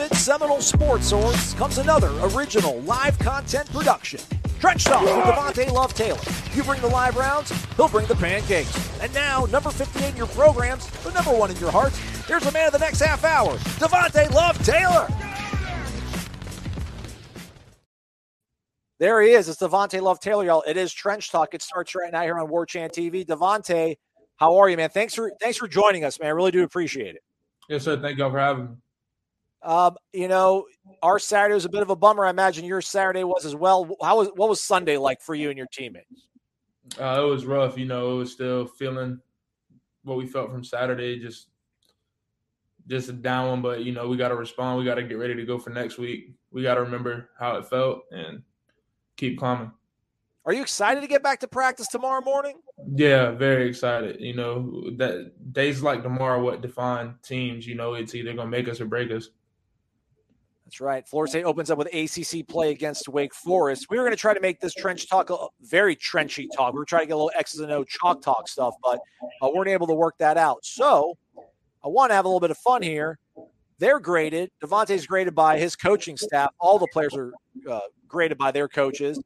Ultimate Seminole sports source comes another original live content production. Trench Talk with Devontay Love Taylor. You bring the live rounds, he'll bring the pancakes. And now, number 58 in your programs, but number one in your hearts, here's the man of the next half hour, Devontay Love Taylor. There he is. It's Devontay Love Taylor, y'all. It is Trench Talk. It starts right now here on War Chant TV. Devontay, how are you, man? Thanks for thanks for joining us, man. I really do appreciate it. Yes, sir. Thank y'all for having me. Um, you know, our Saturday was a bit of a bummer. I imagine your Saturday was as well. How was what was Sunday like for you and your teammates? Uh, it was rough. You know, it was still feeling what we felt from Saturday, just just a down one. But you know, we got to respond. We got to get ready to go for next week. We got to remember how it felt and keep climbing. Are you excited to get back to practice tomorrow morning? Yeah, very excited. You know, that days like tomorrow what define teams. You know, it's either gonna make us or break us. That's right. Florida State opens up with ACC play against Wake Forest. We were going to try to make this trench talk a very trenchy talk. We are trying to get a little X's and O chalk talk stuff, but uh, weren't able to work that out. So I want to have a little bit of fun here. They're graded. Devontay's graded by his coaching staff. All the players are uh, graded by their coaches.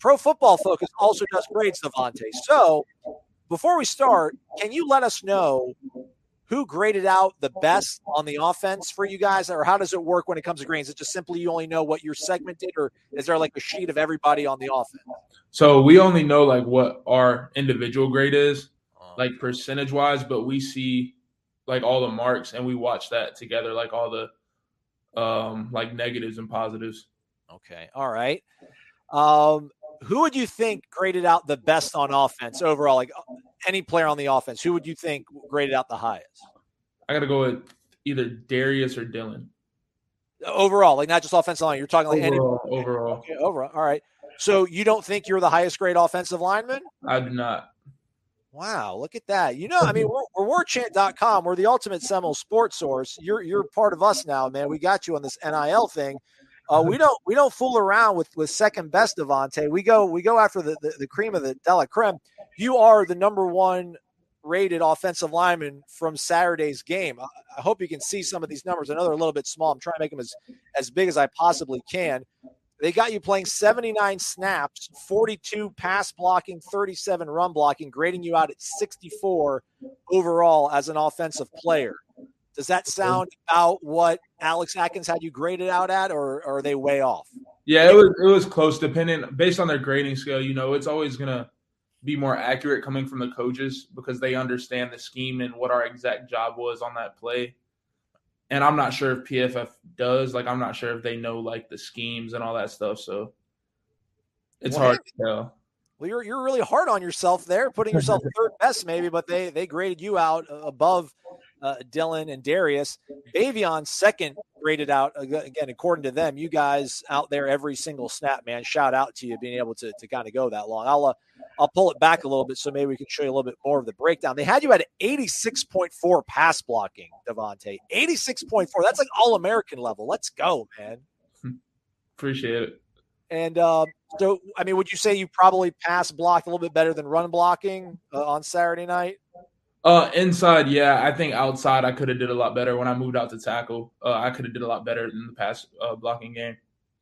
Pro Football Focus also does grades, Devontay. So before we start, can you let us know who graded out the best on the offense for you guys, or how does it work when it comes to grades? Is it just simply you only know what your segment did, or is there like a sheet of everybody on the offense? So we only know like what our individual grade is, like percentage wise, but we see like all the marks and we watch that together, like all the um like negatives and positives. Okay, all right. Um, who would you think graded out the best on offense overall? Like any player on the offense, who would you think graded out the highest? I got to go with either Darius or Dillan. Overall, like not just offensive line. You're talking like Overall, any overall, okay, overall. All right. So you don't think you're the highest grade offensive lineman? I do not. Wow, look at that. You know, I mean, we're, we're warchant.com. We're the ultimate Seminole sports source. You're you're part of us now, man. We got you on this NIL thing. Uh, we don't we don't fool around with with second best Devontay. We go we go after the, the, the cream of the Della Creme. You are the number one rated offensive lineman from Saturday's game. I, I hope you can see some of these numbers. I know they're a little bit small. I'm trying to make them as as big as I possibly can. They got you playing 79 snaps, 42 pass blocking, 37 run blocking, grading you out at 64 overall as an offensive player. Does that sound about what Alex Atkins had you graded out at, or, or are they way off? Yeah, it was it was close. Depending based on their grading scale, you know, it's always gonna be more accurate coming from the coaches because they understand the scheme and what our exact job was on that play. And I'm not sure if PFF does. Like, I'm not sure if they know like the schemes and all that stuff. So it's Well, hard to tell. Well, you're you're really hard on yourself there, putting yourself third best maybe, but they they graded you out above uh, Dillan and Darius. Baveon second graded out again according to them. You guys out there every single snap, man. Shout out to you being able to to kind of go that long. I'll uh, I'll pull it back a little bit so maybe we can show you a little bit more of the breakdown. They had you at 86.4 pass blocking, Devontay. 86.4. That's like all American level. Let's go, man. Appreciate it. And uh, so, I mean, would you say you probably pass blocked a little bit better than run blocking uh, on Saturday night? Uh, inside, yeah, I think outside I could have did a lot better when I moved out to tackle. Uh, I could have did a lot better in the pass uh, blocking game.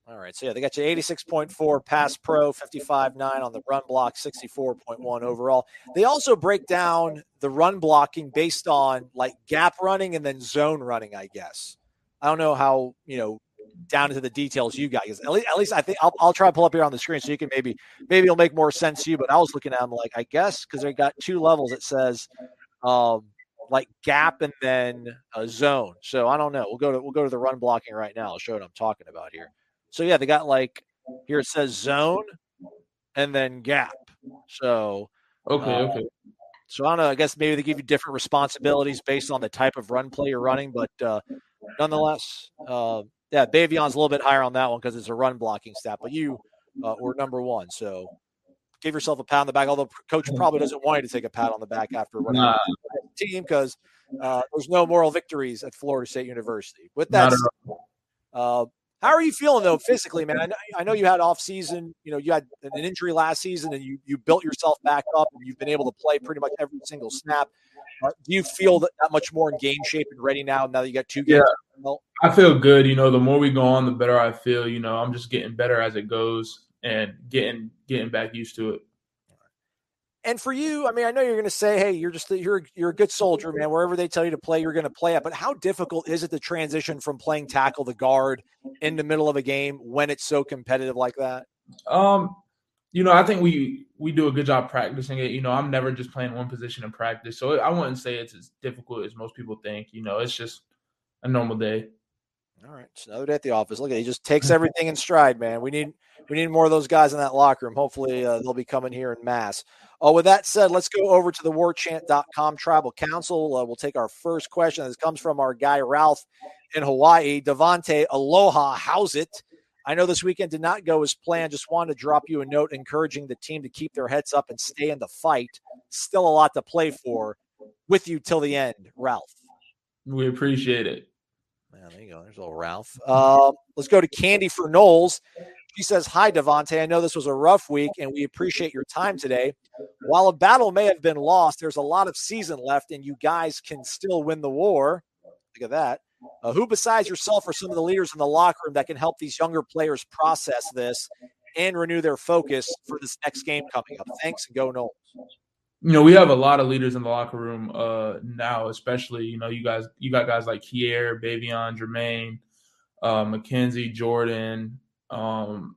All right. So yeah, they got you 86.4 pass pro, 55.9 on the run block, 64.1 overall. They also break down the run blocking based on like gap running and then zone running, I guess. I don't know how, you know, down into the details you guys. At least, at least I think I'll, I'll try to pull up here on the screen so you can maybe maybe it'll make more sense to you. But I was looking at them like I guess because they got two levels. It says um, like gap and then a zone. So I don't know. We'll go to we'll go to the run blocking right now. I'll show what I'm talking about here. So yeah, they got like here it says zone and then gap. So Okay, uh, okay. so I don't know. I guess maybe they give you different responsibilities based on the type of run play you're running, but uh, nonetheless, uh, yeah, Baveon's a little bit higher on that one because it's a run blocking stat. But you uh, were number one, so give yourself a pat on the back. Although coach probably doesn't want you to take a pat on the back after running Nah, the team because uh, there's no moral victories at Florida State University. With that said, uh, how are you feeling though physically, man? I know, I know you had off season. You know, you had an injury last season, and you you built yourself back up, and you've been able to play pretty much every single snap. Uh, do you feel that, that much more in game shape and ready now? Now that you got two games, Yeah. I feel good. You know, the more we go on, the better I feel. You know, I'm just getting better as it goes and getting getting back used to it. and for you, I mean, I know you're going to say, "Hey, you're just you're you're a good soldier, man. Wherever they tell you to play, you're going to play it." But how difficult is it to transition from playing tackle to guard in the middle of a game when it's so competitive like that? Um, you know, I think we we do a good job practicing it. You know, I'm never just playing one position in practice, so I wouldn't say it's as difficult as most people think. You know, it's just a normal day. All right, it's another day at the office. Look at he just takes everything in stride, man. We need we need more of those guys in that locker room. Hopefully, uh, they'll be coming here in mass. Oh, with that said, let's go over to the warchant.com tribal council. Uh, we'll take our first question. This comes from our guy Ralph in Hawaii. Devontay, aloha, how's it? I know this weekend did not go as planned. Just wanted to drop you a note encouraging the team to keep their heads up and stay in the fight. Still a lot to play for. With you till the end, Ralph. We appreciate it. Man, there you go. There's little Ralph. Uh, let's go to Candy for Noles. She says, Hi, Devontay. I know this was a rough week and we appreciate your time today. While a battle may have been lost, there's a lot of season left and you guys can still win the war. Look at that. Uh, who besides yourself are some of the leaders in the locker room that can help these younger players process this and renew their focus for this next game coming up? Thanks and go Noles. You know, we have a lot of leaders in the locker room uh now, especially, you know, you guys you got guys like Keir, Baveon, Jermaine, uh McKenzie, Jordan, um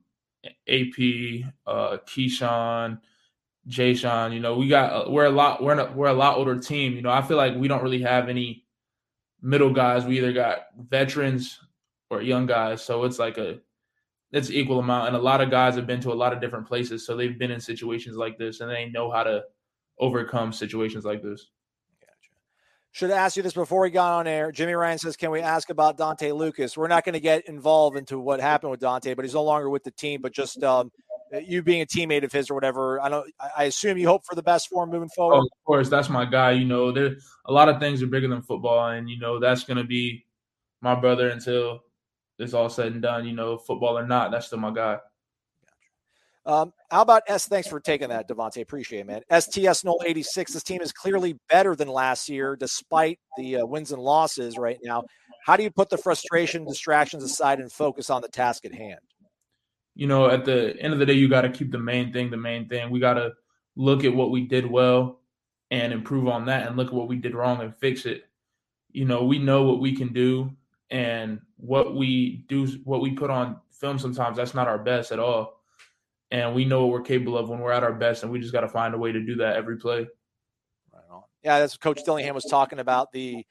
AP, uh Keyshawn, Jashaun, you know, we got uh, we're a lot we're a, we're a lot older team. You know, I feel like we don't really have any middle guys. We either got veterans or young guys. So it's like a it's equal amount. And a lot of guys have been to a lot of different places. So they've been in situations like this and they know how to overcome situations like this. Should have asked you this before we got on air. Jimmy Ryan says, Can we ask about Dontae Lucas? We're not going to get involved into what happened with Dontae, but he's no longer with the team. But just um, you being a teammate of his or whatever, I don't. I assume you hope for the best for him moving forward. Oh, of course, that's my guy. You know, there a lot of things are bigger than football, and you know that's going to be my brother until it's all said and done. You know, football or not, that's still my guy. Um, how about S? Thanks for taking that, Devontay. Appreciate it, man. STS 86. This team is clearly better than last year, despite the uh, wins and losses right now. How do you put the frustration, distractions aside, and focus on the task at hand? You know, at the end of the day, you got to keep the main thing the main thing. We got to look at what we did well and improve on that, and look at what we did wrong and fix it. You know, we know what we can do, and what we do, what we put on film. Sometimes that's not our best at all and we know what we're capable of when we're at our best, and we just got to find a way to do that every play. Right on. Yeah, that's what Coach Dillingham was talking about. The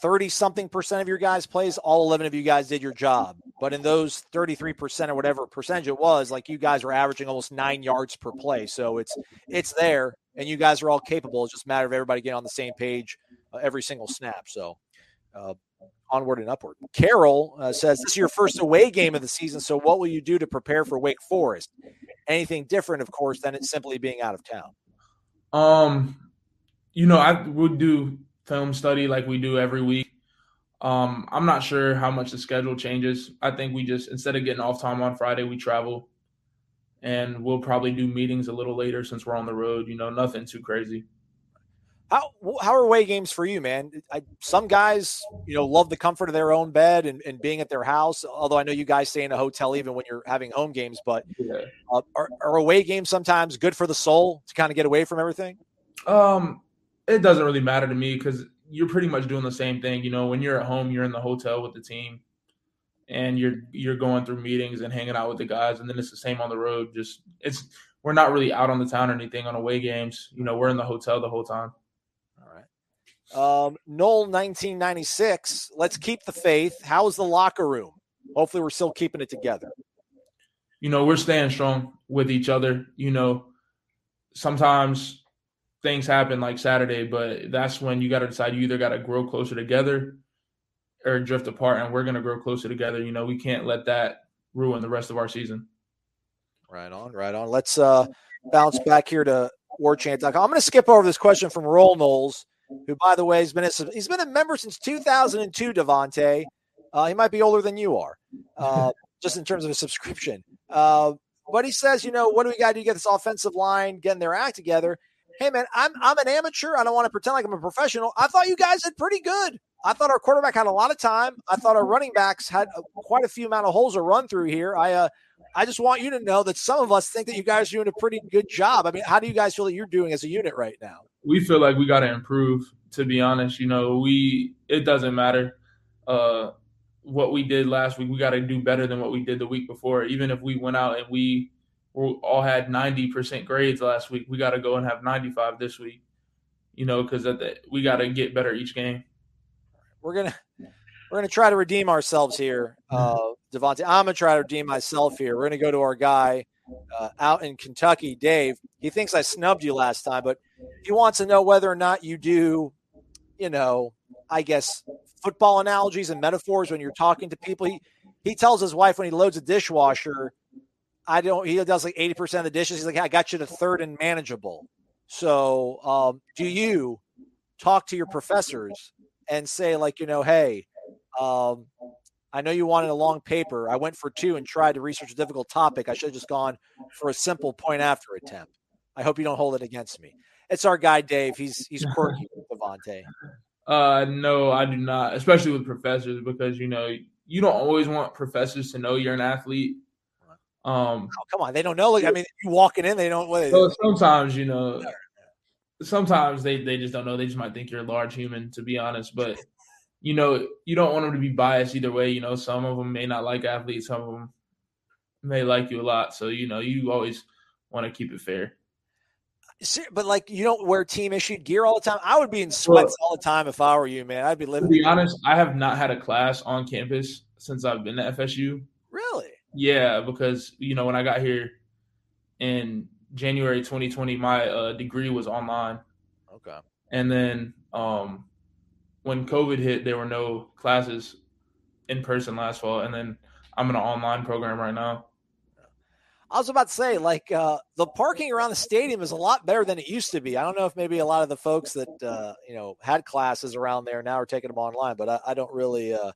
thirty something percent of your guys plays, all eleven of you guys did your job. But in those thirty three percent or whatever percentage it was, like you guys were averaging almost nine yards per play. So it's it's there, and you guys are all capable. It's just a matter of everybody getting on the same page uh, every single snap. So. Uh, onward and upward. Carol uh, says, This is your first away game of the season. So, what will you do to prepare for Wake Forest? Anything different, of course, than it simply being out of town? Um, you know, I would do film study like we do every week. Um, I'm not sure how much the schedule changes. I think we just instead of getting off time on Friday, we travel, and we'll probably do meetings a little later since we're on the road. You know, nothing too crazy. How how are away games for you, man? I, some guys, you know, love the comfort of their own bed and, and being at their house. Although I know you guys stay in a hotel even when you're having home games, but Yeah. uh, are, are away games sometimes good for the soul to kind of get away from everything? Um, it doesn't really matter to me because you're pretty much doing the same thing. You know, when you're at home, you're in the hotel with the team, and you're you're going through meetings and hanging out with the guys, and then it's the same on the road. Just it's we're not really out on the town or anything on away games. You know, we're in the hotel the whole time. Um, Noel, 1996. Let's keep the faith. How is the locker room? Hopefully, we're still keeping it together. You know, we're staying strong with each other. You know, sometimes things happen like Saturday, but that's when you got to decide you either got to grow closer together or drift apart, and we're going to grow closer together. You know, we can't let that ruin the rest of our season. Right on, right on. Let's uh, bounce back here to warchant.com. I'm going to skip over this question from Roll Noles, who, by the way, has been a, he's been a member since 2002. Devontay, uh, he might be older than you are, uh, just in terms of a subscription. Uh, but he says, you know, what do we got to do to get this offensive line getting their act together? Hey man, I'm I'm an amateur. I don't want to pretend like I'm a professional. I thought you guys did pretty good. I thought our quarterback had a lot of time. I thought our running backs had a, quite a few amount of holes to run through here. I uh, I just want you to know that some of us think that you guys are doing a pretty good job. I mean, how do you guys feel that you're doing as a unit right now? We feel like we got to improve. To be honest, you know, we it doesn't matter uh, what we did last week. We got to do better than what we did the week before. Even if we went out and we we all had 90% grades last week. We got to go and have 95 this week, you know, because we got to get better each game. We're gonna we're gonna try to redeem ourselves here, uh, Devontay. I'm gonna try to redeem myself here. We're gonna go to our guy uh, out in Kentucky, Dave. He thinks I snubbed you last time, but he wants to know whether or not you do, you know, I guess football analogies and metaphors when you're talking to people. He he tells his wife when he loads a dishwasher I don't. He does like eighty percent of the dishes. He's like, I got you to third and manageable. So, um, do you talk to your professors and say like, you know, hey, um, I know you wanted a long paper. I went for two and tried to research a difficult topic. I should have just gone for a simple point after attempt. I hope you don't hold it against me. It's our guy Dave. He's he's quirky with Devontay. Uh, no, I do not, especially with professors, because you know you don't always want professors to know you're an athlete. Um, oh, come on, they don't know. Like, I mean, you walking in, they don't. What, so sometimes, you know, sometimes they they just don't know. They just might think you're a large human, to be honest. But you know, you don't want them to be biased either way. You know, some of them may not like athletes, some of them may like you a lot. So you know, you always want to keep it fair. But like, you don't wear team issued gear all the time. I would be in sweats all the time if I were you, man. I'd be living. To be honest, I have not had a class on campus since I've been at FSU. Really? Yeah, because you know when I got here in January 2020, my uh, degree was online. Okay. And then um, when COVID hit, there were no classes in person last fall, and then I'm in an online program right now. I was about to say, like, uh, the parking around the stadium is a lot better than it used to be. I don't know if maybe a lot of the folks that uh, you know had classes around there now are taking them online, but I, I don't really. Uh,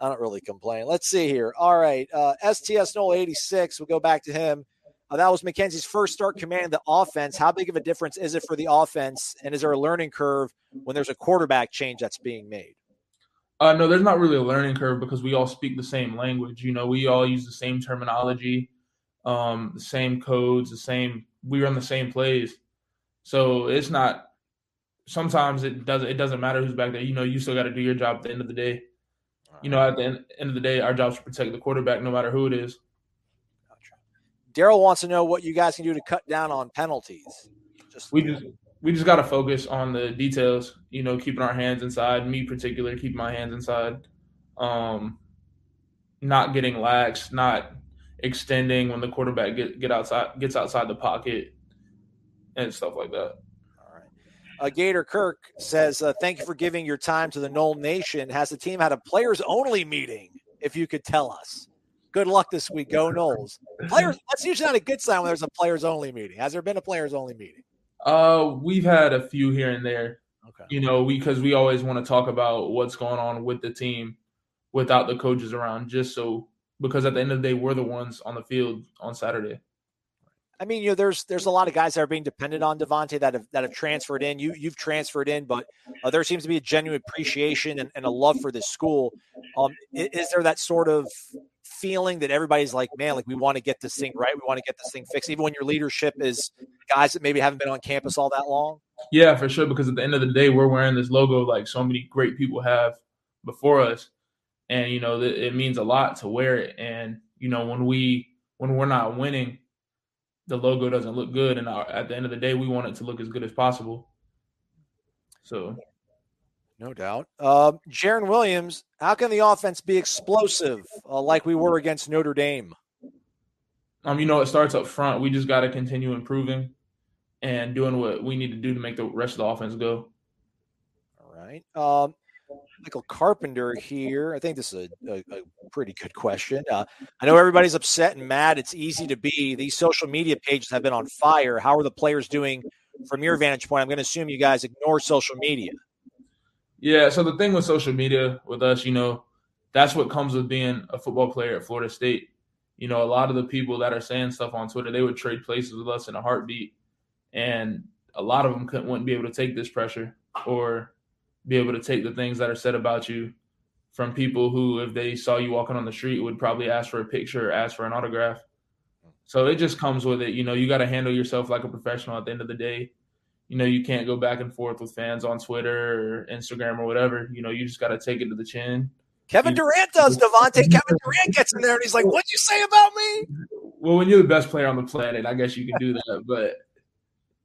I don't really complain. Let's see here. All right. Uh, STS Noel 86. We'll go back to him. Uh, that was McKenzie's first start commanding the offense. How big of a difference is it for the offense? And is there a learning curve when there's a quarterback change that's being made? Uh, no, there's not really a learning curve because we all speak the same language. You know, we all use the same terminology, um, the same codes, the same. We run the same plays, so it's not. Sometimes it doesn't. It doesn't matter who's back there. You know, you still got to do your job at the end of the day you know, at the end, end, of the day, our job is to protect the quarterback no matter who it is. Daryl wants to know what you guys can do to cut down on penalties. Just we just we just got to focus on the details. You know, keeping our hands inside. Me, particular, keeping my hands inside. Um, not getting lax, not extending when the quarterback get get outside gets outside the pocket, and stuff like that. Uh, Gator Kirk says, uh, "Thank you for giving your time to the Nole Nation. Has the team had a players only meeting? If you could tell us. Good luck this week. Go Noles. Players. That's usually not a good sign when there's a players only meeting. Has there been a players only meeting? Uh, we've had a few here and there. Okay. You know, because we, we always want to talk about what's going on with the team without the coaches around, just so because at the end of the day, we're the ones on the field on Saturday. I mean, you know, there's there's a lot of guys that are being dependent on Devontay that have that have transferred in. You you've transferred in, but uh, there seems to be a genuine appreciation and, and a love for this school. Um, is, is, there that sort of feeling that everybody's like, man, like we want to get this thing right, we want to get this thing fixed, even when your leadership is guys that maybe haven't been on campus all that long? Yeah, for sure. Because at the end of the day, we're wearing this logo like so many great people have before us, and you know it means a lot to wear it. And you know when we when we're not winning the logo doesn't look good, and our, at the end of the day, we want it to look as good as possible. So, no doubt. Uh, Jarren Williams, how can the offense be explosive uh, like we were against Notre Dame? Um, you know, it starts up front. We just got to continue improving and doing what we need to do to make the rest of the offense go. All right. Um, Michael Carpenter here. I think this is a, a, a pretty good question. Uh, I know everybody's upset and mad. It's easy to be. These social media pages have been on fire. How are the players doing from your vantage point? I'm going to assume you guys ignore social media. Yeah. So the thing with social media with us, you know, that's what comes with being a football player at Florida State. You know, a lot of the people that are saying stuff on Twitter, they would trade places with us in a heartbeat, and a lot of them couldn't wouldn't be able to take this pressure or be able to take the things that are said about you from people who, if they saw you walking on the street, would probably ask for a picture or ask for an autograph. So it just comes with it. You know, you got to handle yourself like a professional at the end of the day. You know, you can't go back and forth with fans on Twitter or Instagram or whatever. You know, you just got to take it to the chin. Kevin Durant does, Devontay. Kevin Durant gets in there and he's like, What'd you say about me? Well, when you're the best player on the planet, I guess you can do that. But,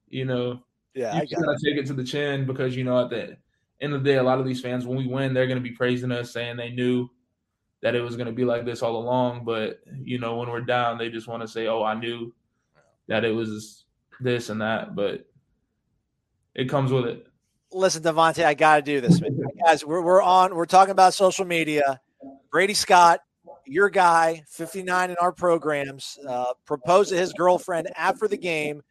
you know, yeah, you got to take it to the chin because, you know, at the end of the day, a lot of these fans, when we win, they're going to be praising us, saying they knew that it was going to be like this all along. But you know, when we're down, they just want to say, "Oh, I knew that it was this and that." But it comes with it. Listen, Devontay, I got to do this, guys. We're we're on. We're talking about social media. Brady Scott, your guy, 59 in our programs, uh, proposed to his girlfriend after the game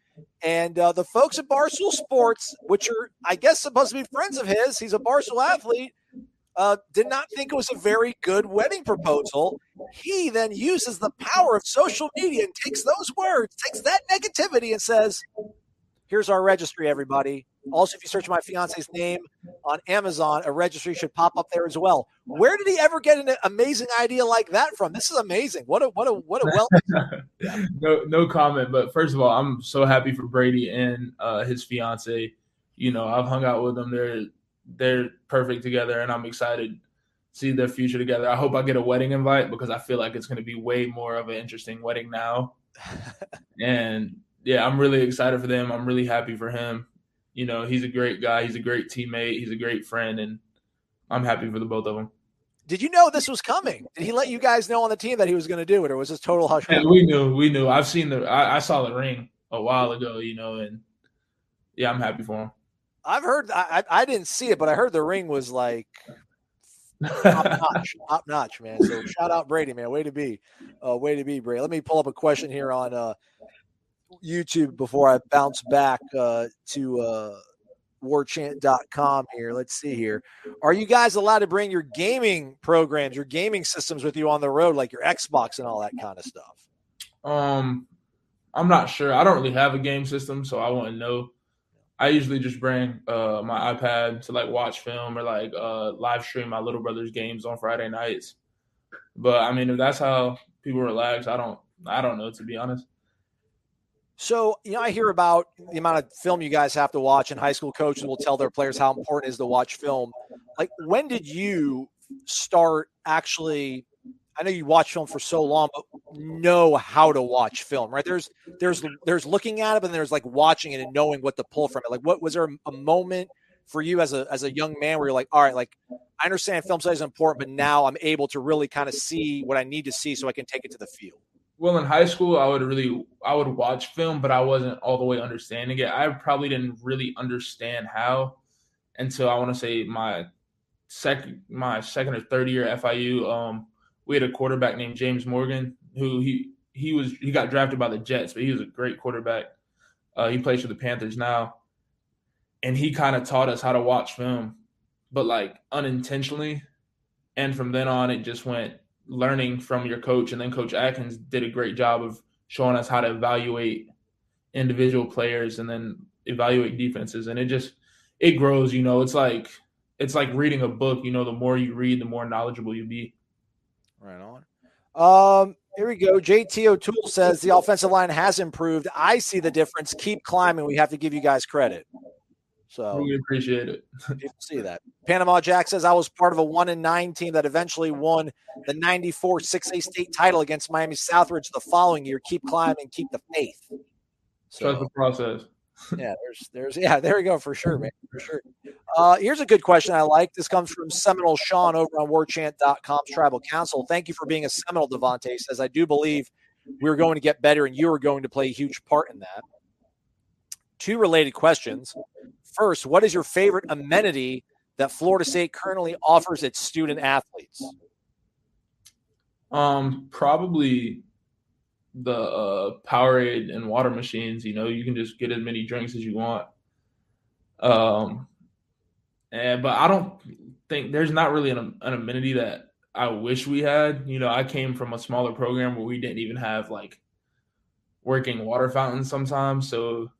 and uh, the folks at Barstool Sports, which are, I guess, supposed to be friends of his, he's a Barstool athlete, uh, did not think it was a very good wedding proposal. He then uses the power of social media and takes those words, takes that negativity, and says, Here's our registry, everybody. Also, if you search my fiance's name on Amazon, a registry should pop up there as well. Where did he ever get an amazing idea like that from? This is amazing. What a what a what a well. no no comment. But first of all, I'm so happy for Brady and uh, his fiance. You know, I've hung out with them. They're they're perfect together, and I'm excited to see their future together. I hope I get a wedding invite because I feel like it's going to be way more of an interesting wedding now. and yeah, I'm really excited for them. I'm really happy for him you know, he's a great guy. He's a great teammate. He's a great friend, and I'm happy for the both of them. Did you know this was coming? Did he let you guys know on the team that he was going to do it, or was this total hush? Yeah, we knew. We knew. I've seen the. I, I, saw the ring a while ago, you know, and yeah, I'm happy for him. I've heard. I I didn't see it, but I heard the ring was like top notch, top notch, man. So shout out Brady, man. Way to be, uh, way to be, Brady. Let me pull up a question here on uh, YouTube before I bounce back uh, to uh, warchant.com here. Let's see here. Are you guys allowed to bring your gaming programs, your gaming systems with you on the road, like your Xbox and all that kind of stuff? Um, I'm not sure. I don't really have a game system, so I wouldn't know. I usually just bring uh, my iPad to like watch film or like uh, live stream my little brother's games on Friday nights. But I mean, if that's how people relax, I don't. I don't know to be honest. So, you know, I hear about the amount of film you guys have to watch, and high school coaches will tell their players how important it is to watch film. Like, when did you start actually? I know you watch film for so long, but know how to watch film, right? There's there's there's looking at it, and there's like watching it and knowing what to pull from it. Like, what was there a moment for you as a as a young man where you're like, all right, like I understand film study is important, but now I'm able to really kind of see what I need to see so I can take it to the field well in high school i would really i would watch film but i wasn't all the way understanding it. I probably didn't really understand how until i want to say my second my second or third year at fiu um we had a quarterback named james morgan who he he was he got drafted by the jets but he was a great quarterback. Uh, he plays for the panthers now. And he kind of taught us how to watch film but like unintentionally. And from then on it just went learning from your coach, and then Coach Atkins did a great job of showing us how to evaluate individual players and then evaluate defenses. And it just it grows you know it's like it's like reading a book you know the more you read the more knowledgeable you be. Right on. Um here we go. Jt o'toole says the offensive line has improved. I see the difference. Keep climbing. We have to give you guys credit so we appreciate it people see that panama jack says i was part of a one and nine team that eventually won the 94 6a state title against miami southridge the following year keep climbing keep the faith so, Trust the process yeah, there's there's yeah, there we go for sure, man. For sure. Uh, here's a good question I like. This comes from Seminole Sean over on warchant.com's tribal council. Thank you for being a Seminole, Devontay says. I do believe we're going to get better and you are going to play a huge part in that. Two related questions. First, what is your favorite amenity that Florida State currently offers its student athletes? Um, probably the uh, Powerade and water machines. You know, you can just get as many drinks as you want. Um, and but I don't think there's not really an, an amenity that I wish we had. You know, I came from a smaller program where we didn't even have like working water fountains sometimes. So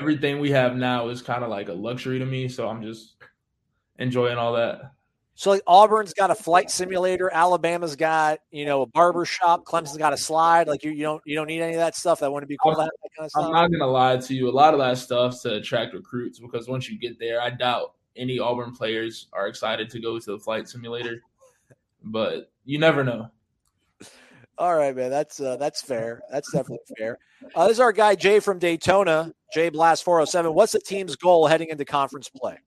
everything we have now is kind of like a luxury to me. So I'm just enjoying all that. So like Auburn's got a flight simulator, Alabama's got you know a barber shop, Clemson's got a slide. Like you, you don't you don't need any of that stuff. That wouldn't be cool. I'm, kind of I'm not gonna lie to you. A lot of that stuff to attract recruits because once you get there, I doubt any Auburn players are excited to go to the flight simulator. But you never know. All right, man. That's uh, that's fair. That's definitely fair. Uh, this is our guy Jay from Daytona, Jay Blast 407. What's the team's goal heading into conference play?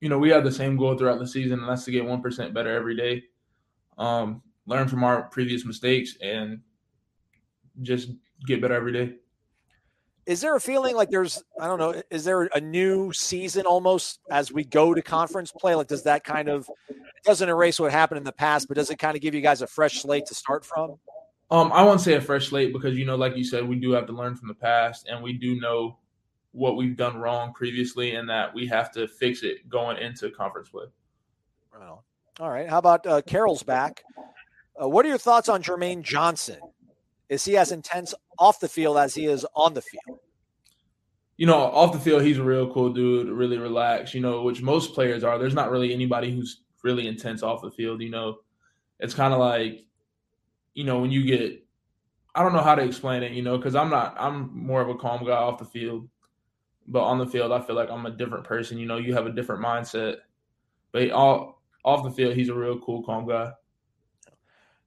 you know, we have the same goal throughout the season, and that's to get one percent better every day. Um, learn from our previous mistakes and just get better every day. Is there a feeling like there's I don't know, is there a new season almost as we go to conference play? Like does that kind of it doesn't erase what happened in the past, but does it kind of give you guys a fresh slate to start from? Um, I won't say a fresh slate because you know, like you said, we do have to learn from the past and we do know what we've done wrong previously and that we have to fix it going into conference play. All right. How about uh, Carroll's back? Uh, what are your thoughts on Jermaine Johnson? Is he as intense off the field as he is on the field? You know, off the field, he's a real cool dude, really relaxed, you know, which most players are. There's not really anybody who's really intense off the field, you know. It's kind of like, you know, when you get, I don't know how to explain it, you know, because I'm not, I'm more of a calm guy off the field. But on the field, I feel like I'm a different person. You know, you have a different mindset. But all off the field, he's a real cool, calm guy.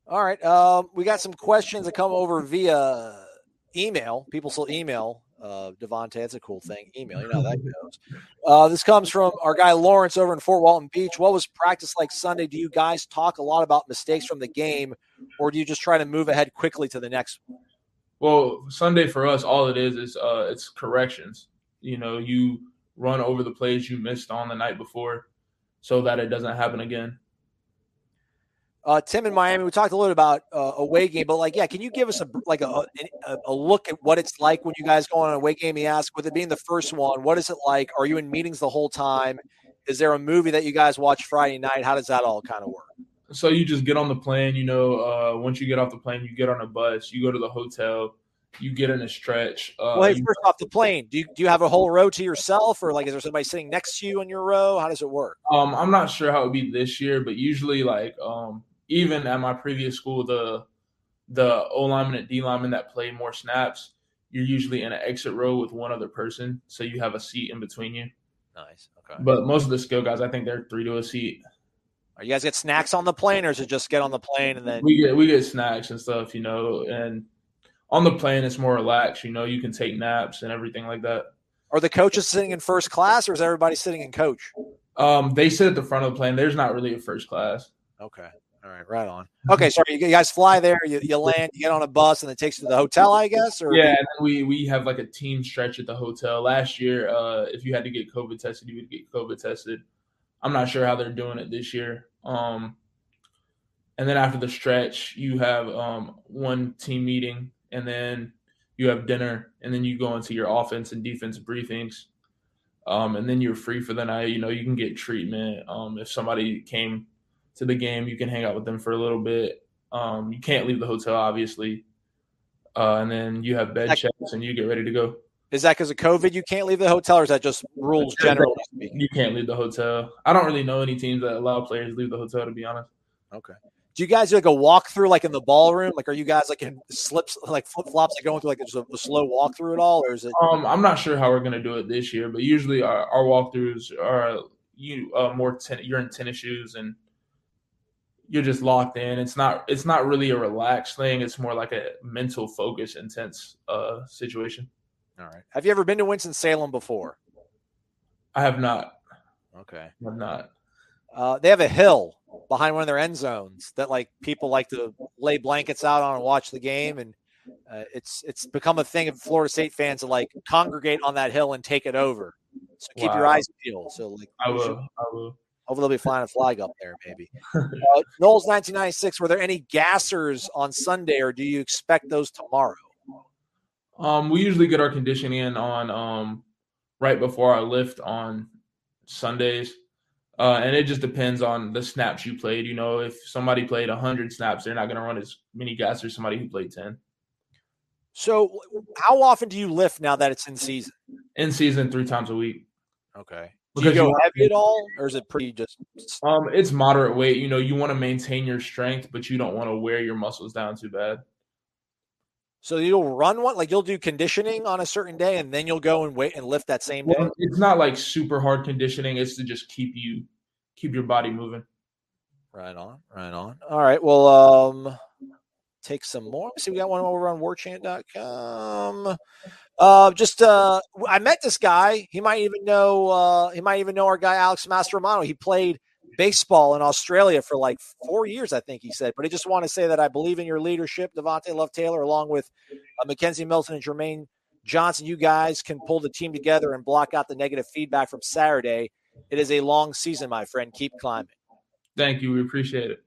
All right. Um, we got some questions that come over via email. People still email uh, Devontay. It's a cool thing. Email, you know that goes. Uh, this comes from our guy Lawrence over in Fort Walton Beach. What was practice like Sunday? Do you guys talk a lot about mistakes from the game, or do you just try to move ahead quickly to the next? Well, Sunday for us, all it is is uh, it's corrections you know you run over the plays you missed on the night before so that it doesn't happen again uh, Tim in Miami, we talked a little about uh, away game, but like, yeah, can you give us a like a, a, a look at what it's like when you guys go on an away game? He asked, with it being the first one, what is it like? Are you in meetings the whole time? Is there a movie that you guys watch Friday night? How does that all kind of work? So you just get on the plane. You know, uh, once you get off the plane, you get on a bus. You go to the hotel you get in a stretch. Uh, well, hey, first off the plane, do you do you have a whole row to yourself, or like is there somebody sitting next to you on your row? How does it work? Um, I'm not sure how it would be this year, but usually, like, um, even at my previous school, the the O lineman and D lineman that play more snaps, you're usually in an exit row with one other person, so you have a seat in between you. Nice. Okay. But most of the skill guys, I think they're three to a seat. Are you guys get snacks on the plane, or is it just get on the plane and then we get we get snacks and stuff, you know, and on the plane it's more relaxed. You know, you can take naps and everything like that. Are the coaches sitting in first class, or is everybody sitting in coach? Um, they sit at the front of the plane. There's not really a first class. Okay. All right, right on. Okay, sorry. You guys fly there, you, you land, you get on a bus, and it takes you to the hotel, I guess. Or yeah, we we have like a team stretch at the hotel. Last year, uh, if you had to get COVID tested, you would get COVID tested. I'm not sure how they're doing it this year. Um, and then after the stretch, you have um, one team meeting and then you have dinner, and then you go into your offense and defense briefings, um, and then you're free for the night. You know, you can get treatment. Um, if somebody came to the game, you can hang out with them for a little bit. Um, you can't leave the hotel, obviously, uh, and then you have bed checks, and you get ready to go. Is that because of COVID you can't leave the hotel, or is that just rules generally? You can't leave the hotel. I don't really know any teams that allow players to leave the hotel. To be honest. Okay. Do you guys do like a walkthrough, like in the ballroom? Like, are you guys like in slips, like flip flops, like going through like just a, a slow walkthrough at all, or is it? Um, I'm not sure how we're gonna do it this year, but usually our, our walkthroughs are you uh, more ten, you're in tennis shoes and you're just locked in. It's not it's not really a relaxed thing. It's more like a mental focus, intense uh, situation. All right. Have you ever been to Winston Salem before? I have not. Okay. I have not. Uh, they have a hill behind one of their end zones that like people like to lay blankets out on and watch the game, and uh, it's it's become a thing of Florida State fans to like congregate on that hill and take it over. So keep your eyes peeled. So like, I we should- will. I will. Hopefully, they'll be flying a flag up there, maybe. Uh, Noles 1996, were there any gassers on Sunday, or do you expect those tomorrow? Um, we usually get our conditioning in on um right before our lift on Sundays. Uh, and it just depends on the snaps you played. You know, if somebody played 100 snaps, they're not going to run as many gas as somebody who played 10. So, how often do you lift now that it's in season? In season, three times a week. Okay. Do you go you- heavy at all, or is it pretty just? Um, it's moderate weight. You know, you want to maintain your strength, but you don't want to wear your muscles down too bad. So you'll run one, like you'll do conditioning on a certain day, and then you'll go and wait and lift that same day. Well, it's not like super hard conditioning. It's to just keep you keep your body moving. Right on, right on. All right. Well, um, take some more. Let's see, we got one over on warchant.com. Uh, just uh, I met this guy. He might even know. Uh, he might even know our guy Alex Mastromano. He played baseball in Australia for like four years, I think he said. But I just want to say that I believe in your leadership, Devontay Love Taylor, along with uh, McKenzie Milton and Jermaine Johnson. You guys can pull the team together and block out the negative feedback from Saturday. It is a long season, my friend. Keep climbing. Thank you. We appreciate it.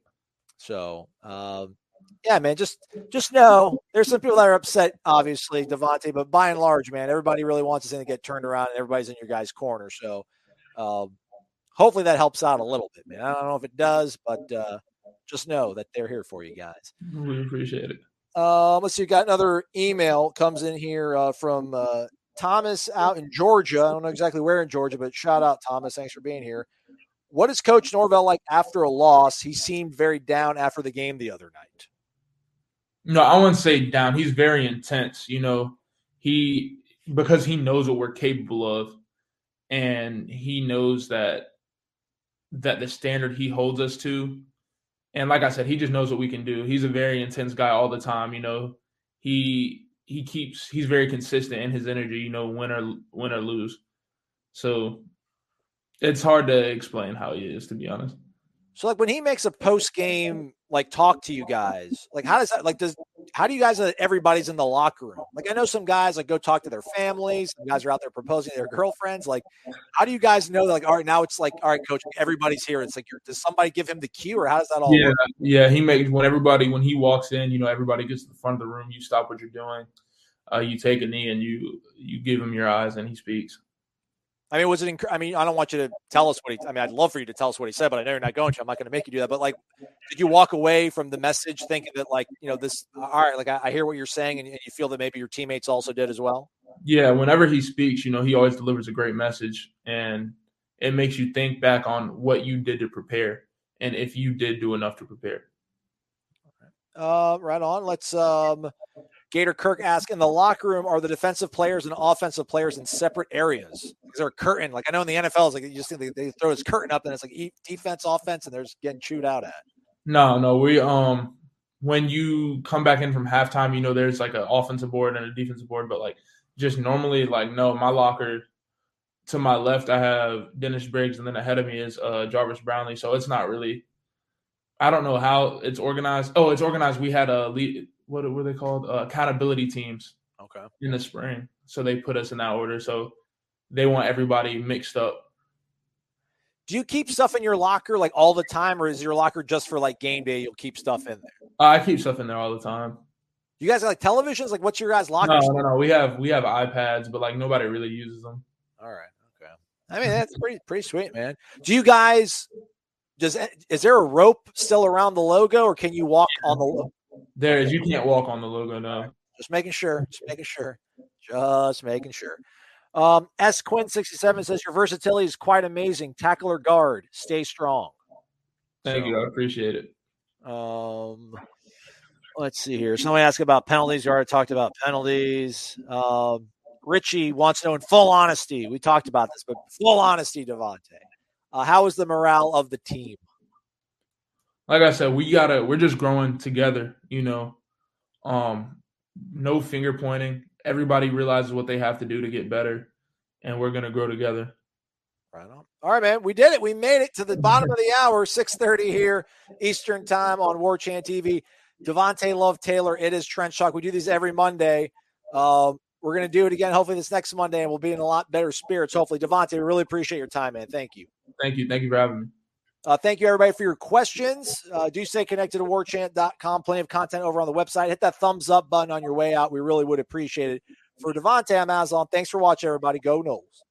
So, um, yeah, man, just just know there's some people that are upset, obviously, Devontay, but by and large, man, everybody really wants this thing to get turned around, and everybody's in your guys' corner. So, um, hopefully, that helps out a little bit, man. I don't know if it does, but uh, just know that they're here for you guys. We appreciate it. Um, let's see, got another email comes in here uh, from uh, Thomas out in Georgia. I don't know exactly where in Georgia, but shout out Thomas. Thanks for being here. What is Coach Norvell like after a loss? He seemed very down after the game the other night. No, I wouldn't say down. He's very intense. You know, he because he knows what we're capable of, and he knows that that the standard he holds us to, and like I said, he just knows what we can do. He's a very intense guy all the time. You know, he he keeps he's very consistent in his energy. You know, win or win or lose. So it's hard to explain how he is, to be honest. So like when he makes a post game like talk to you guys, like how does that like does how do you guys know everybody's in the locker room? Like I know some guys like go talk to their families, some guys are out there proposing to their girlfriends. Like how do you guys know like all right now it's like all right coach everybody's here. It's like you're, does somebody give him the cue or how does that all Yeah, work? yeah. He makes when everybody when he walks in, you know, everybody gets to the front of the room. You stop what you're doing. Uh, you take a knee and you you give him your eyes, and he speaks. I mean, was it? Inc- I mean, I don't want you to tell us what he. I mean, I'd love for you to tell us what he said, but I know you're not going to. I'm not going to make you do that. But like, did you walk away from the message thinking that like, you know, this? All right, like I, I hear what you're saying, and, and you feel that maybe your teammates also did as well. Yeah, whenever he speaks, you know, he always delivers a great message, and it makes you think back on what you did to prepare, and if you did do enough to prepare. Uh, right on. Let's. um Gator Kirk ask in the locker room: Are the defensive players and offensive players in separate areas? Is there a curtain? Like I know in the NFL, it's like you just think they, they throw this curtain up, and it's like defense, offense, and they're just getting chewed out at. No, no, we um when you come back in from halftime, you know, there's like an offensive board and a defensive board, but like just normally, like no, my locker to my left, I have Dennis Briggs, and then ahead of me is uh Jarvis Brownlee. So it's not really. I don't know how it's organized. Oh, it's organized. We had a lead. What were they called? Uh, accountability teams Okay. in the spring, so they put us in that order. So they want everybody mixed up. Do you keep stuff in your locker like all the time, or is your locker just for like game day? You'll keep stuff in there. I keep stuff in there all the time. You guys have like televisions? Like, what's your guys' locker? No, no, no. We have we have iPads, but like nobody really uses them. All right. Okay. I mean, that's pretty pretty sweet, man. Do you guys? Does is there a rope still around the logo, or can you walk on the? There is you can't walk on the logo now. Just making sure. Just making sure. Just making sure. Um, S Quinn sixty seven says your versatility is quite amazing. Tackler guard, stay strong. Thank So- you. I appreciate it. Um, let's see here. Somebody asked about penalties. You already talked about penalties. Um, Richie wants to know in full honesty. We talked about this, but full honesty, Devontay. Uh, how is the morale of the team? Like I said, we gotta we're just growing together, you know. Um, no finger pointing. Everybody realizes what they have to do to get better, and we're gonna grow together. Right on. All right, man. We did it. We made it to the bottom of the hour, 6:30 here, Eastern time on War Chant TV. Devontay Love Taylor. It is Trench Talk. We do these every Monday. Um, we're gonna do it again, hopefully this next Monday, and we'll be in a lot better spirits. Hopefully, Devontay, we really appreciate your time, man. Thank you. Thank you. Thank you for having me. Uh, thank you, everybody, for your questions. Uh, do stay connected to warchant.com. Plenty of content over on the website. Hit that thumbs up button on your way out. We really would appreciate it. For Devontay, I'm Aslan. Thanks for watching, everybody. Go Noles.